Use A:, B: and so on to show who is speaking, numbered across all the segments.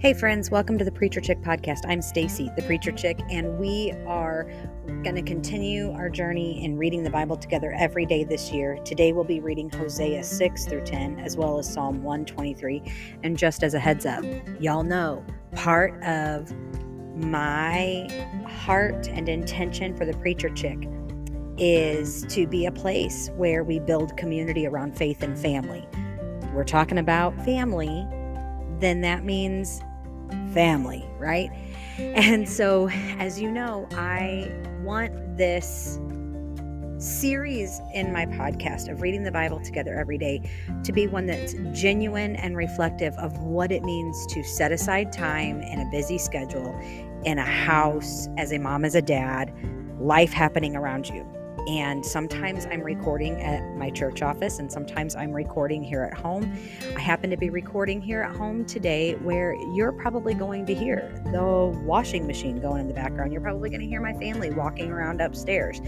A: Hey friends, welcome to the Preacher Chick podcast. I'm Stacy, the Preacher Chick, and we are going to continue our journey in reading the Bible together every day this year. Today we'll be reading Hosea 6 through 10 as well as Psalm 123. And just as a heads up, y'all know part of my heart and intention for the Preacher Chick is to be a place where we build community around faith and family. We're talking about family, then that means family, right? And so, as you know, I want this series in my podcast of reading the Bible together every day to be one that's genuine and reflective of what it means to set aside time in a busy schedule, in a house, as a mom, as a dad, life happening around you. And sometimes I'm recording at my church office, and sometimes I'm recording here at home. I happen to be recording here at home today, where you're probably going to hear the washing machine going in the background. You're probably going to hear my family walking around upstairs.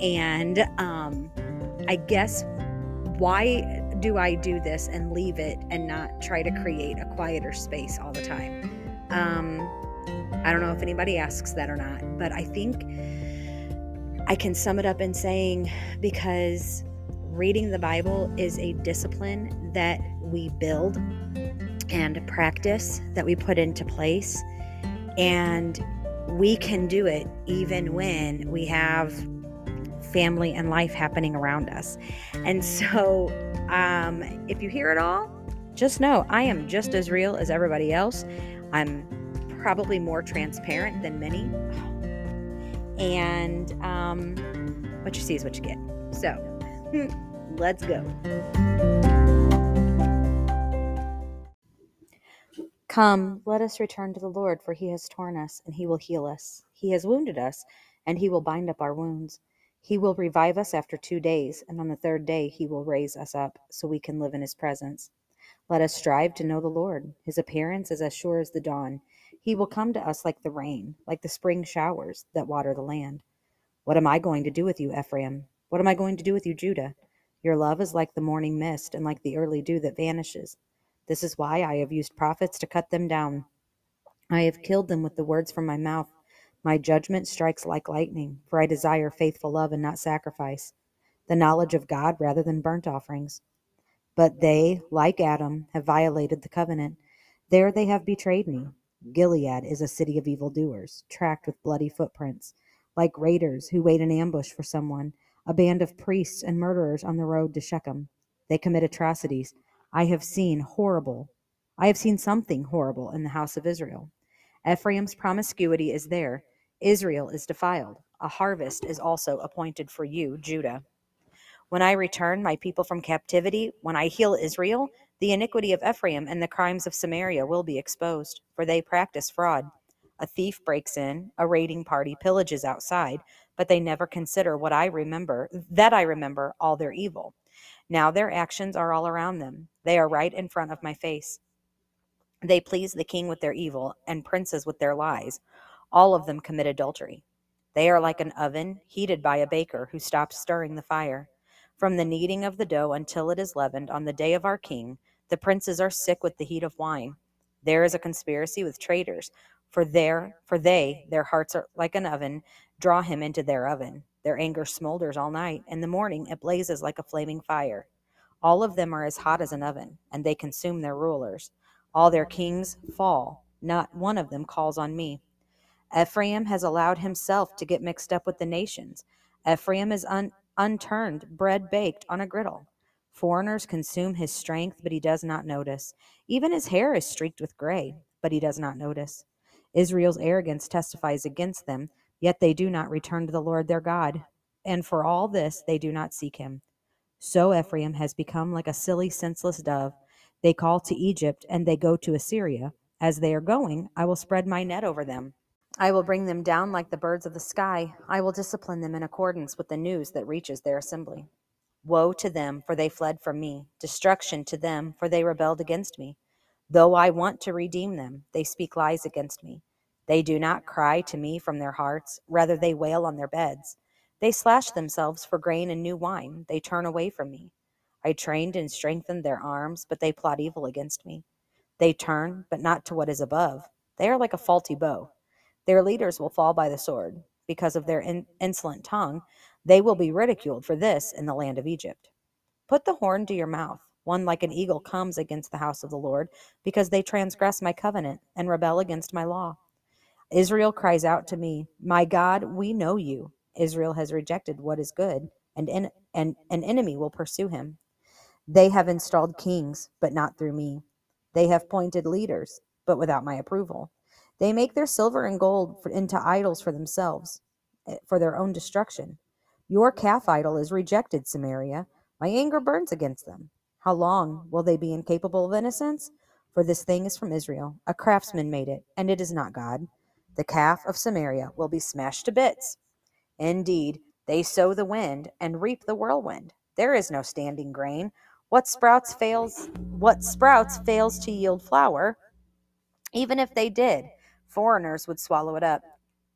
A: And um, I guess why do I do this and leave it and not try to create a quieter space all the time? Um, I don't know if anybody asks that or not, but I think I can sum it up in saying because reading the Bible is a discipline that we build and practice that we put into place. And we can do it even when we have family and life happening around us. And so, um, if you hear it all, just know I am just as real as everybody else. I'm probably more transparent than many and um, what you see is what you get. So let's go. Come, let us return to the Lord, for he has torn us, and he will heal us. He has wounded us, and he will bind up our wounds. He will revive us after two days, and on the third day he will raise us up, so we can live in his presence. Let us strive to know the Lord. His appearance is as sure as the dawn. He will come to us like the rain, like the spring showers that water the land. What am I going to do with you, Ephraim? What am I going to do with you, Judah? Your love is like the morning mist and like the early dew that vanishes. This is why I have used prophets to cut them down. I have killed them with the words from my mouth. My judgment strikes like lightning, for I desire faithful love and not sacrifice, the knowledge of God rather than burnt offerings. But they, like Adam, have violated the covenant. There they have betrayed me. Gilead is a city of evildoers, tracked with bloody footprints, like raiders who wait in ambush for someone, a band of priests and murderers on the road to Shechem. They commit atrocities. I have seen horrible. I have seen something horrible in the house of Israel. Ephraim's promiscuity is there. Israel is defiled. A harvest is also appointed for you, Judah. When I return my people from captivity, when I heal Israel, the iniquity of Ephraim and the crimes of Samaria will be exposed, for they practice fraud. A thief breaks in, a raiding party pillages outside, but they never consider what I remember, that I remember all their evil. Now their actions are all around them. They are right in front of my face. They please the king with their evil, and princes with their lies. All of them commit adultery. They are like an oven heated by a baker who stops stirring the fire. From the kneading of the dough until it is leavened on the day of our king, the princes are sick with the heat of wine. There is a conspiracy with traitors, for there for they, their hearts are like an oven, draw him into their oven. Their anger smolders all night, in the morning it blazes like a flaming fire. All of them are as hot as an oven, and they consume their rulers. All their kings fall, not one of them calls on me. Ephraim has allowed himself to get mixed up with the nations. Ephraim is un- unturned, bread baked on a griddle. Foreigners consume his strength, but he does not notice. Even his hair is streaked with gray, but he does not notice. Israel's arrogance testifies against them, yet they do not return to the Lord their God. And for all this, they do not seek him. So Ephraim has become like a silly, senseless dove. They call to Egypt, and they go to Assyria. As they are going, I will spread my net over them. I will bring them down like the birds of the sky. I will discipline them in accordance with the news that reaches their assembly. Woe to them, for they fled from me. Destruction to them, for they rebelled against me. Though I want to redeem them, they speak lies against me. They do not cry to me from their hearts, rather, they wail on their beds. They slash themselves for grain and new wine. They turn away from me. I trained and strengthened their arms, but they plot evil against me. They turn, but not to what is above. They are like a faulty bow. Their leaders will fall by the sword. Because of their in- insolent tongue, they will be ridiculed for this in the land of Egypt. Put the horn to your mouth. One like an eagle comes against the house of the Lord, because they transgress my covenant and rebel against my law. Israel cries out to me, My God, we know you. Israel has rejected what is good, and, in, and an enemy will pursue him. They have installed kings, but not through me. They have appointed leaders, but without my approval. They make their silver and gold into idols for themselves, eh, for their own destruction. Your calf idol is rejected, Samaria. My anger burns against them. How long will they be incapable of innocence? For this thing is from Israel. A craftsman made it, and it is not God. The calf of Samaria will be smashed to bits. Indeed, they sow the wind and reap the whirlwind. There is no standing grain. What sprouts fails what sprouts fails to yield flour. Even if they did, foreigners would swallow it up.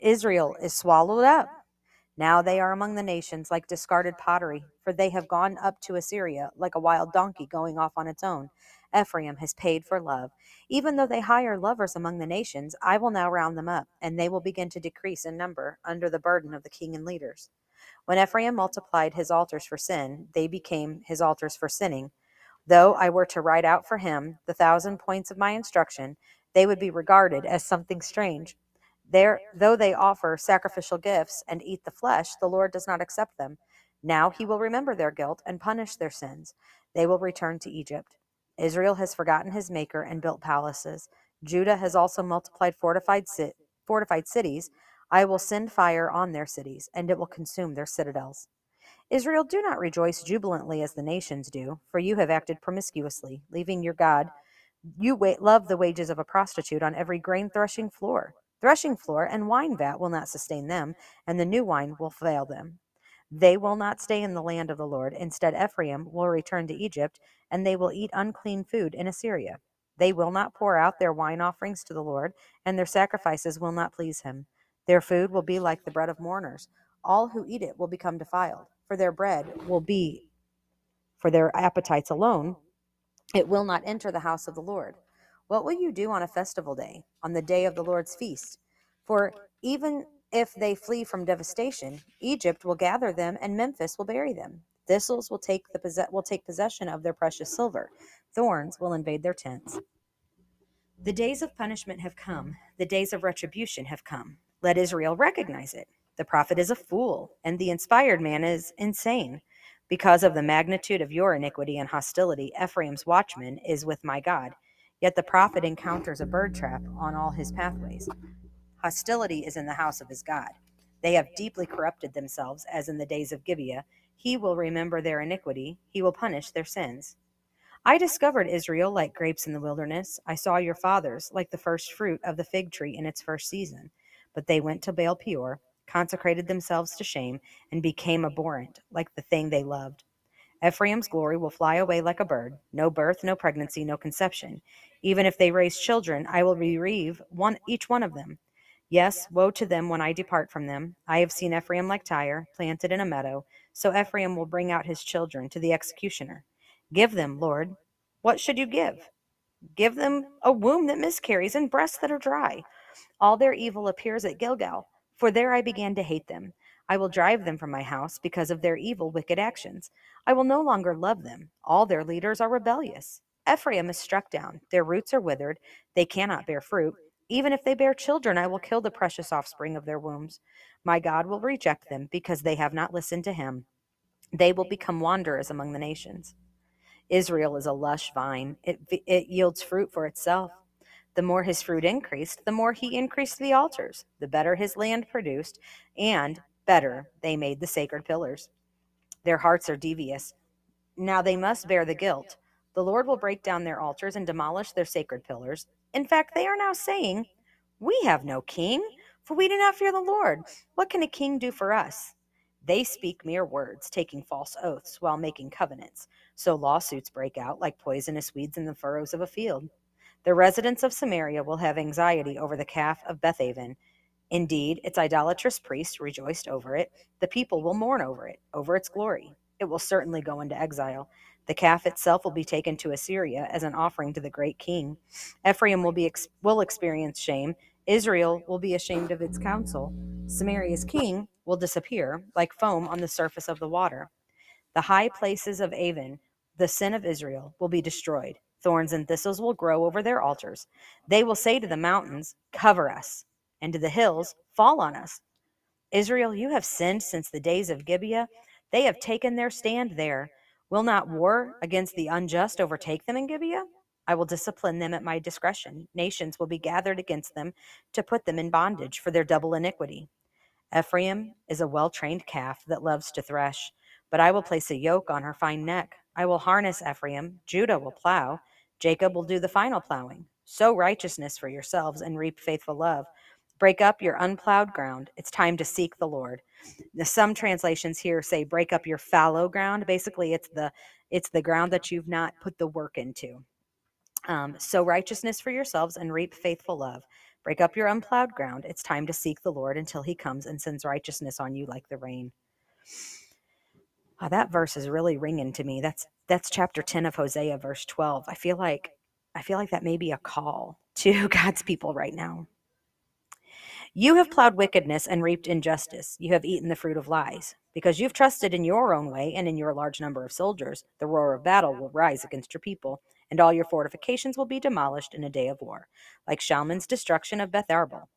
A: Israel is swallowed up. Now they are among the nations like discarded pottery, for they have gone up to Assyria like a wild donkey going off on its own. Ephraim has paid for love. Even though they hire lovers among the nations, I will now round them up, and they will begin to decrease in number under the burden of the king and leaders. When Ephraim multiplied his altars for sin, they became his altars for sinning. Though I were to write out for him the thousand points of my instruction, they would be regarded as something strange. There, though they offer sacrificial gifts and eat the flesh, the Lord does not accept them. Now he will remember their guilt and punish their sins. They will return to Egypt. Israel has forgotten his maker and built palaces. Judah has also multiplied fortified, fortified cities. I will send fire on their cities, and it will consume their citadels. Israel, do not rejoice jubilantly as the nations do, for you have acted promiscuously, leaving your God. You love the wages of a prostitute on every grain threshing floor. Threshing floor and wine vat will not sustain them, and the new wine will fail them. They will not stay in the land of the Lord. Instead, Ephraim will return to Egypt, and they will eat unclean food in Assyria. They will not pour out their wine offerings to the Lord, and their sacrifices will not please him. Their food will be like the bread of mourners. All who eat it will become defiled, for their bread will be for their appetites alone. It will not enter the house of the Lord. What will you do on a festival day, on the day of the Lord's feast? For even if they flee from devastation, Egypt will gather them and Memphis will bury them. Thistles will take, the, will take possession of their precious silver. Thorns will invade their tents. The days of punishment have come. The days of retribution have come. Let Israel recognize it. The prophet is a fool, and the inspired man is insane. Because of the magnitude of your iniquity and hostility, Ephraim's watchman is with my God. Yet the prophet encounters a bird trap on all his pathways. Hostility is in the house of his God. They have deeply corrupted themselves, as in the days of Gibeah. He will remember their iniquity, he will punish their sins. I discovered Israel like grapes in the wilderness. I saw your fathers like the first fruit of the fig tree in its first season. But they went to Baal Peor, consecrated themselves to shame, and became abhorrent, like the thing they loved. Ephraim's glory will fly away like a bird. No birth, no pregnancy, no conception. Even if they raise children, I will bereave one each one of them. Yes, woe to them when I depart from them. I have seen Ephraim like Tyre, planted in a meadow. So Ephraim will bring out his children to the executioner. Give them, Lord. What should you give? Give them a womb that miscarries and breasts that are dry. All their evil appears at Gilgal, for there I began to hate them. I will drive them from my house because of their evil, wicked actions. I will no longer love them. All their leaders are rebellious. Ephraim is struck down. Their roots are withered. They cannot bear fruit. Even if they bear children, I will kill the precious offspring of their wombs. My God will reject them because they have not listened to him. They will become wanderers among the nations. Israel is a lush vine, it, it yields fruit for itself. The more his fruit increased, the more he increased the altars, the better his land produced, and better they made the sacred pillars. Their hearts are devious. Now they must bear the guilt. The Lord will break down their altars and demolish their sacred pillars. In fact, they are now saying, We have no king, for we do not fear the Lord. What can a king do for us? They speak mere words, taking false oaths while making covenants. So lawsuits break out like poisonous weeds in the furrows of a field. The residents of Samaria will have anxiety over the calf of Bethaven Indeed, its idolatrous priests rejoiced over it. The people will mourn over it, over its glory. It will certainly go into exile. The calf itself will be taken to Assyria as an offering to the great king. Ephraim will be will experience shame. Israel will be ashamed of its counsel. Samaria's king will disappear like foam on the surface of the water. The high places of Aven, the sin of Israel, will be destroyed. Thorns and thistles will grow over their altars. They will say to the mountains, Cover us, and to the hills, Fall on us. Israel, you have sinned since the days of Gibeah. They have taken their stand there. Will not war against the unjust overtake them in Gibeah? I will discipline them at my discretion. Nations will be gathered against them to put them in bondage for their double iniquity. Ephraim is a well trained calf that loves to thresh, but I will place a yoke on her fine neck. I will harness Ephraim. Judah will plow. Jacob will do the final plowing. Sow righteousness for yourselves and reap faithful love. Break up your unplowed ground. It's time to seek the Lord. Some translations here say break up your fallow ground basically it's the it's the ground that you've not put the work into. Um, sow righteousness for yourselves and reap faithful love. Break up your unplowed ground it's time to seek the lord until he comes and sends righteousness on you like the rain. Oh, that verse is really ringing to me. That's that's chapter 10 of hosea verse 12 i feel like i feel like that may be a call to god's people right now you have plowed wickedness and reaped injustice. You have eaten the fruit of lies. Because you've trusted in your own way and in your large number of soldiers, the roar of battle will rise against your people, and all your fortifications will be demolished in a day of war, like Shalman's destruction of Beth Arbel.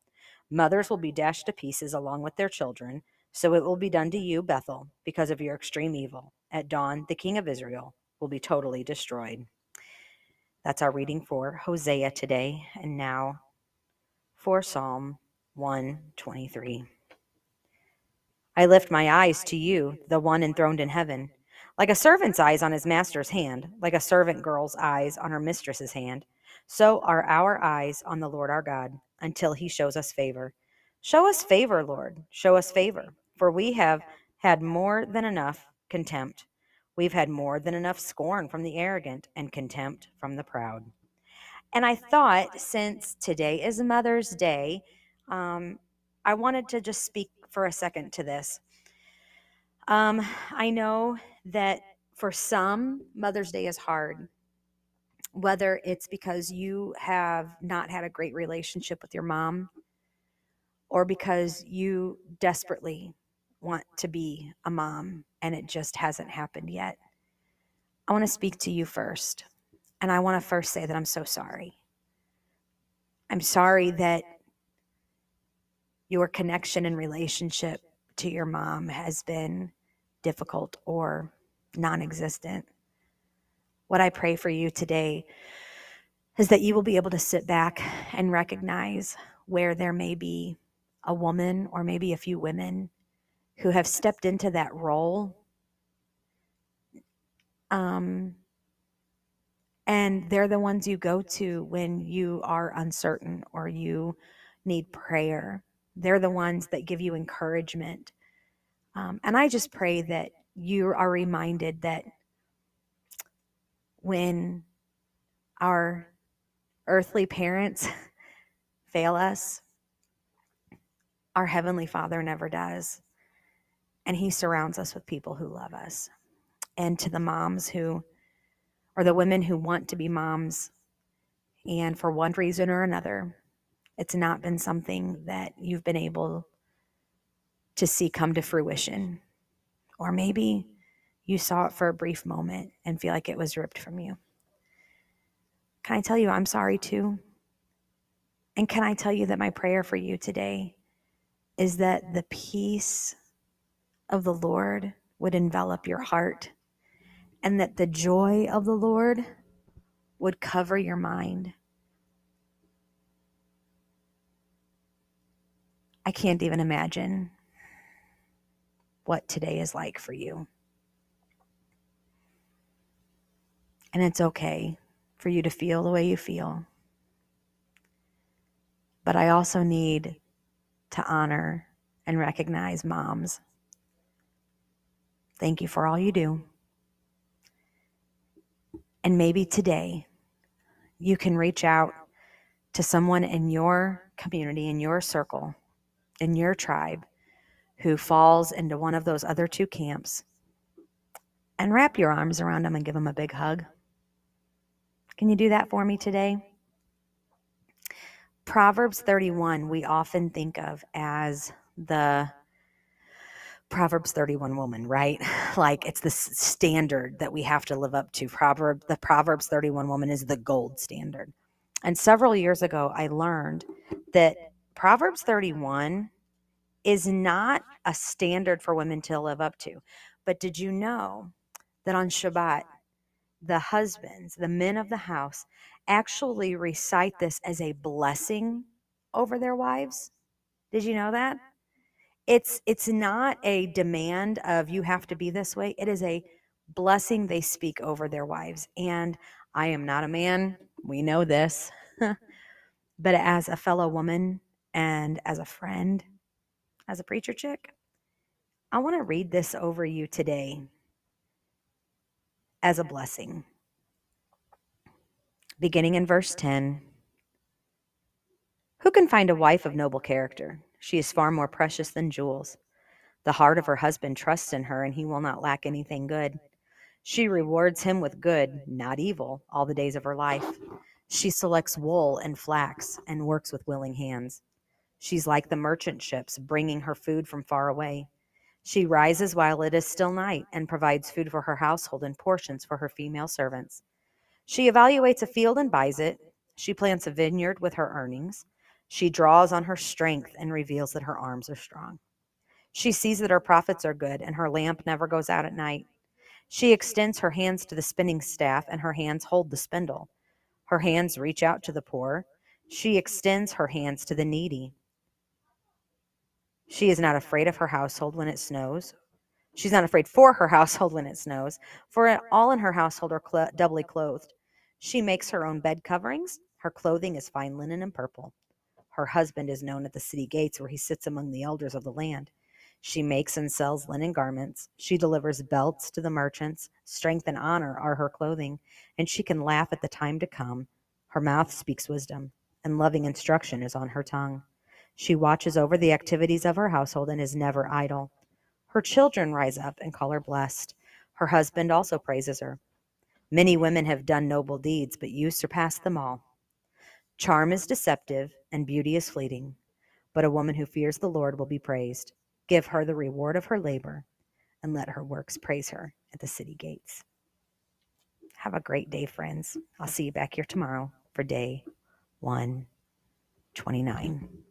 A: Mothers will be dashed to pieces along with their children. So it will be done to you, Bethel, because of your extreme evil. At dawn, the king of Israel will be totally destroyed. That's our reading for Hosea today. And now for Psalm 123. I lift my eyes to you, the one enthroned in heaven. Like a servant's eyes on his master's hand, like a servant girl's eyes on her mistress's hand, so are our eyes on the Lord our God until he shows us favor. Show us favor, Lord. Show us favor, for we have had more than enough contempt. We've had more than enough scorn from the arrogant and contempt from the proud. And I thought since today is Mother's Day, um, I wanted to just speak for a second to this. Um, I know that for some, Mother's Day is hard, whether it's because you have not had a great relationship with your mom or because you desperately want to be a mom and it just hasn't happened yet. I want to speak to you first. And I want to first say that I'm so sorry. I'm sorry that your connection and relationship to your mom has been difficult or non existent. What I pray for you today is that you will be able to sit back and recognize where there may be a woman or maybe a few women who have stepped into that role. Um, and they're the ones you go to when you are uncertain or you need prayer they're the ones that give you encouragement. Um, and I just pray that you are reminded that when our earthly parents fail us, our Heavenly Father never does. And He surrounds us with people who love us. And to the moms who, or the women who want to be moms, and for one reason or another, it's not been something that you've been able to see come to fruition. Or maybe you saw it for a brief moment and feel like it was ripped from you. Can I tell you, I'm sorry too? And can I tell you that my prayer for you today is that the peace of the Lord would envelop your heart and that the joy of the Lord would cover your mind I can't even imagine what today is like for you. And it's okay for you to feel the way you feel. But I also need to honor and recognize moms. Thank you for all you do. And maybe today you can reach out to someone in your community, in your circle in your tribe who falls into one of those other two camps and wrap your arms around them and give them a big hug. Can you do that for me today? Proverbs 31, we often think of as the Proverbs 31 woman, right? Like it's the standard that we have to live up to. Proverb the Proverbs 31 woman is the gold standard. And several years ago I learned that Proverbs 31 is not a standard for women to live up to. But did you know that on Shabbat the husbands, the men of the house actually recite this as a blessing over their wives? Did you know that? it's it's not a demand of you have to be this way it is a blessing they speak over their wives and i am not a man we know this but as a fellow woman and as a friend as a preacher chick i want to read this over you today as a blessing beginning in verse 10 who can find a wife of noble character she is far more precious than jewels. The heart of her husband trusts in her, and he will not lack anything good. She rewards him with good, not evil, all the days of her life. She selects wool and flax and works with willing hands. She's like the merchant ships, bringing her food from far away. She rises while it is still night and provides food for her household and portions for her female servants. She evaluates a field and buys it. She plants a vineyard with her earnings. She draws on her strength and reveals that her arms are strong. She sees that her profits are good and her lamp never goes out at night. She extends her hands to the spinning staff and her hands hold the spindle. Her hands reach out to the poor. She extends her hands to the needy. She is not afraid of her household when it snows. She's not afraid for her household when it snows, for all in her household are cl- doubly clothed. She makes her own bed coverings. Her clothing is fine linen and purple. Her husband is known at the city gates where he sits among the elders of the land. She makes and sells linen garments. She delivers belts to the merchants. Strength and honor are her clothing, and she can laugh at the time to come. Her mouth speaks wisdom, and loving instruction is on her tongue. She watches over the activities of her household and is never idle. Her children rise up and call her blessed. Her husband also praises her. Many women have done noble deeds, but you surpass them all. Charm is deceptive and beauty is fleeting, but a woman who fears the Lord will be praised. Give her the reward of her labor and let her works praise her at the city gates. Have a great day, friends. I'll see you back here tomorrow for day 129.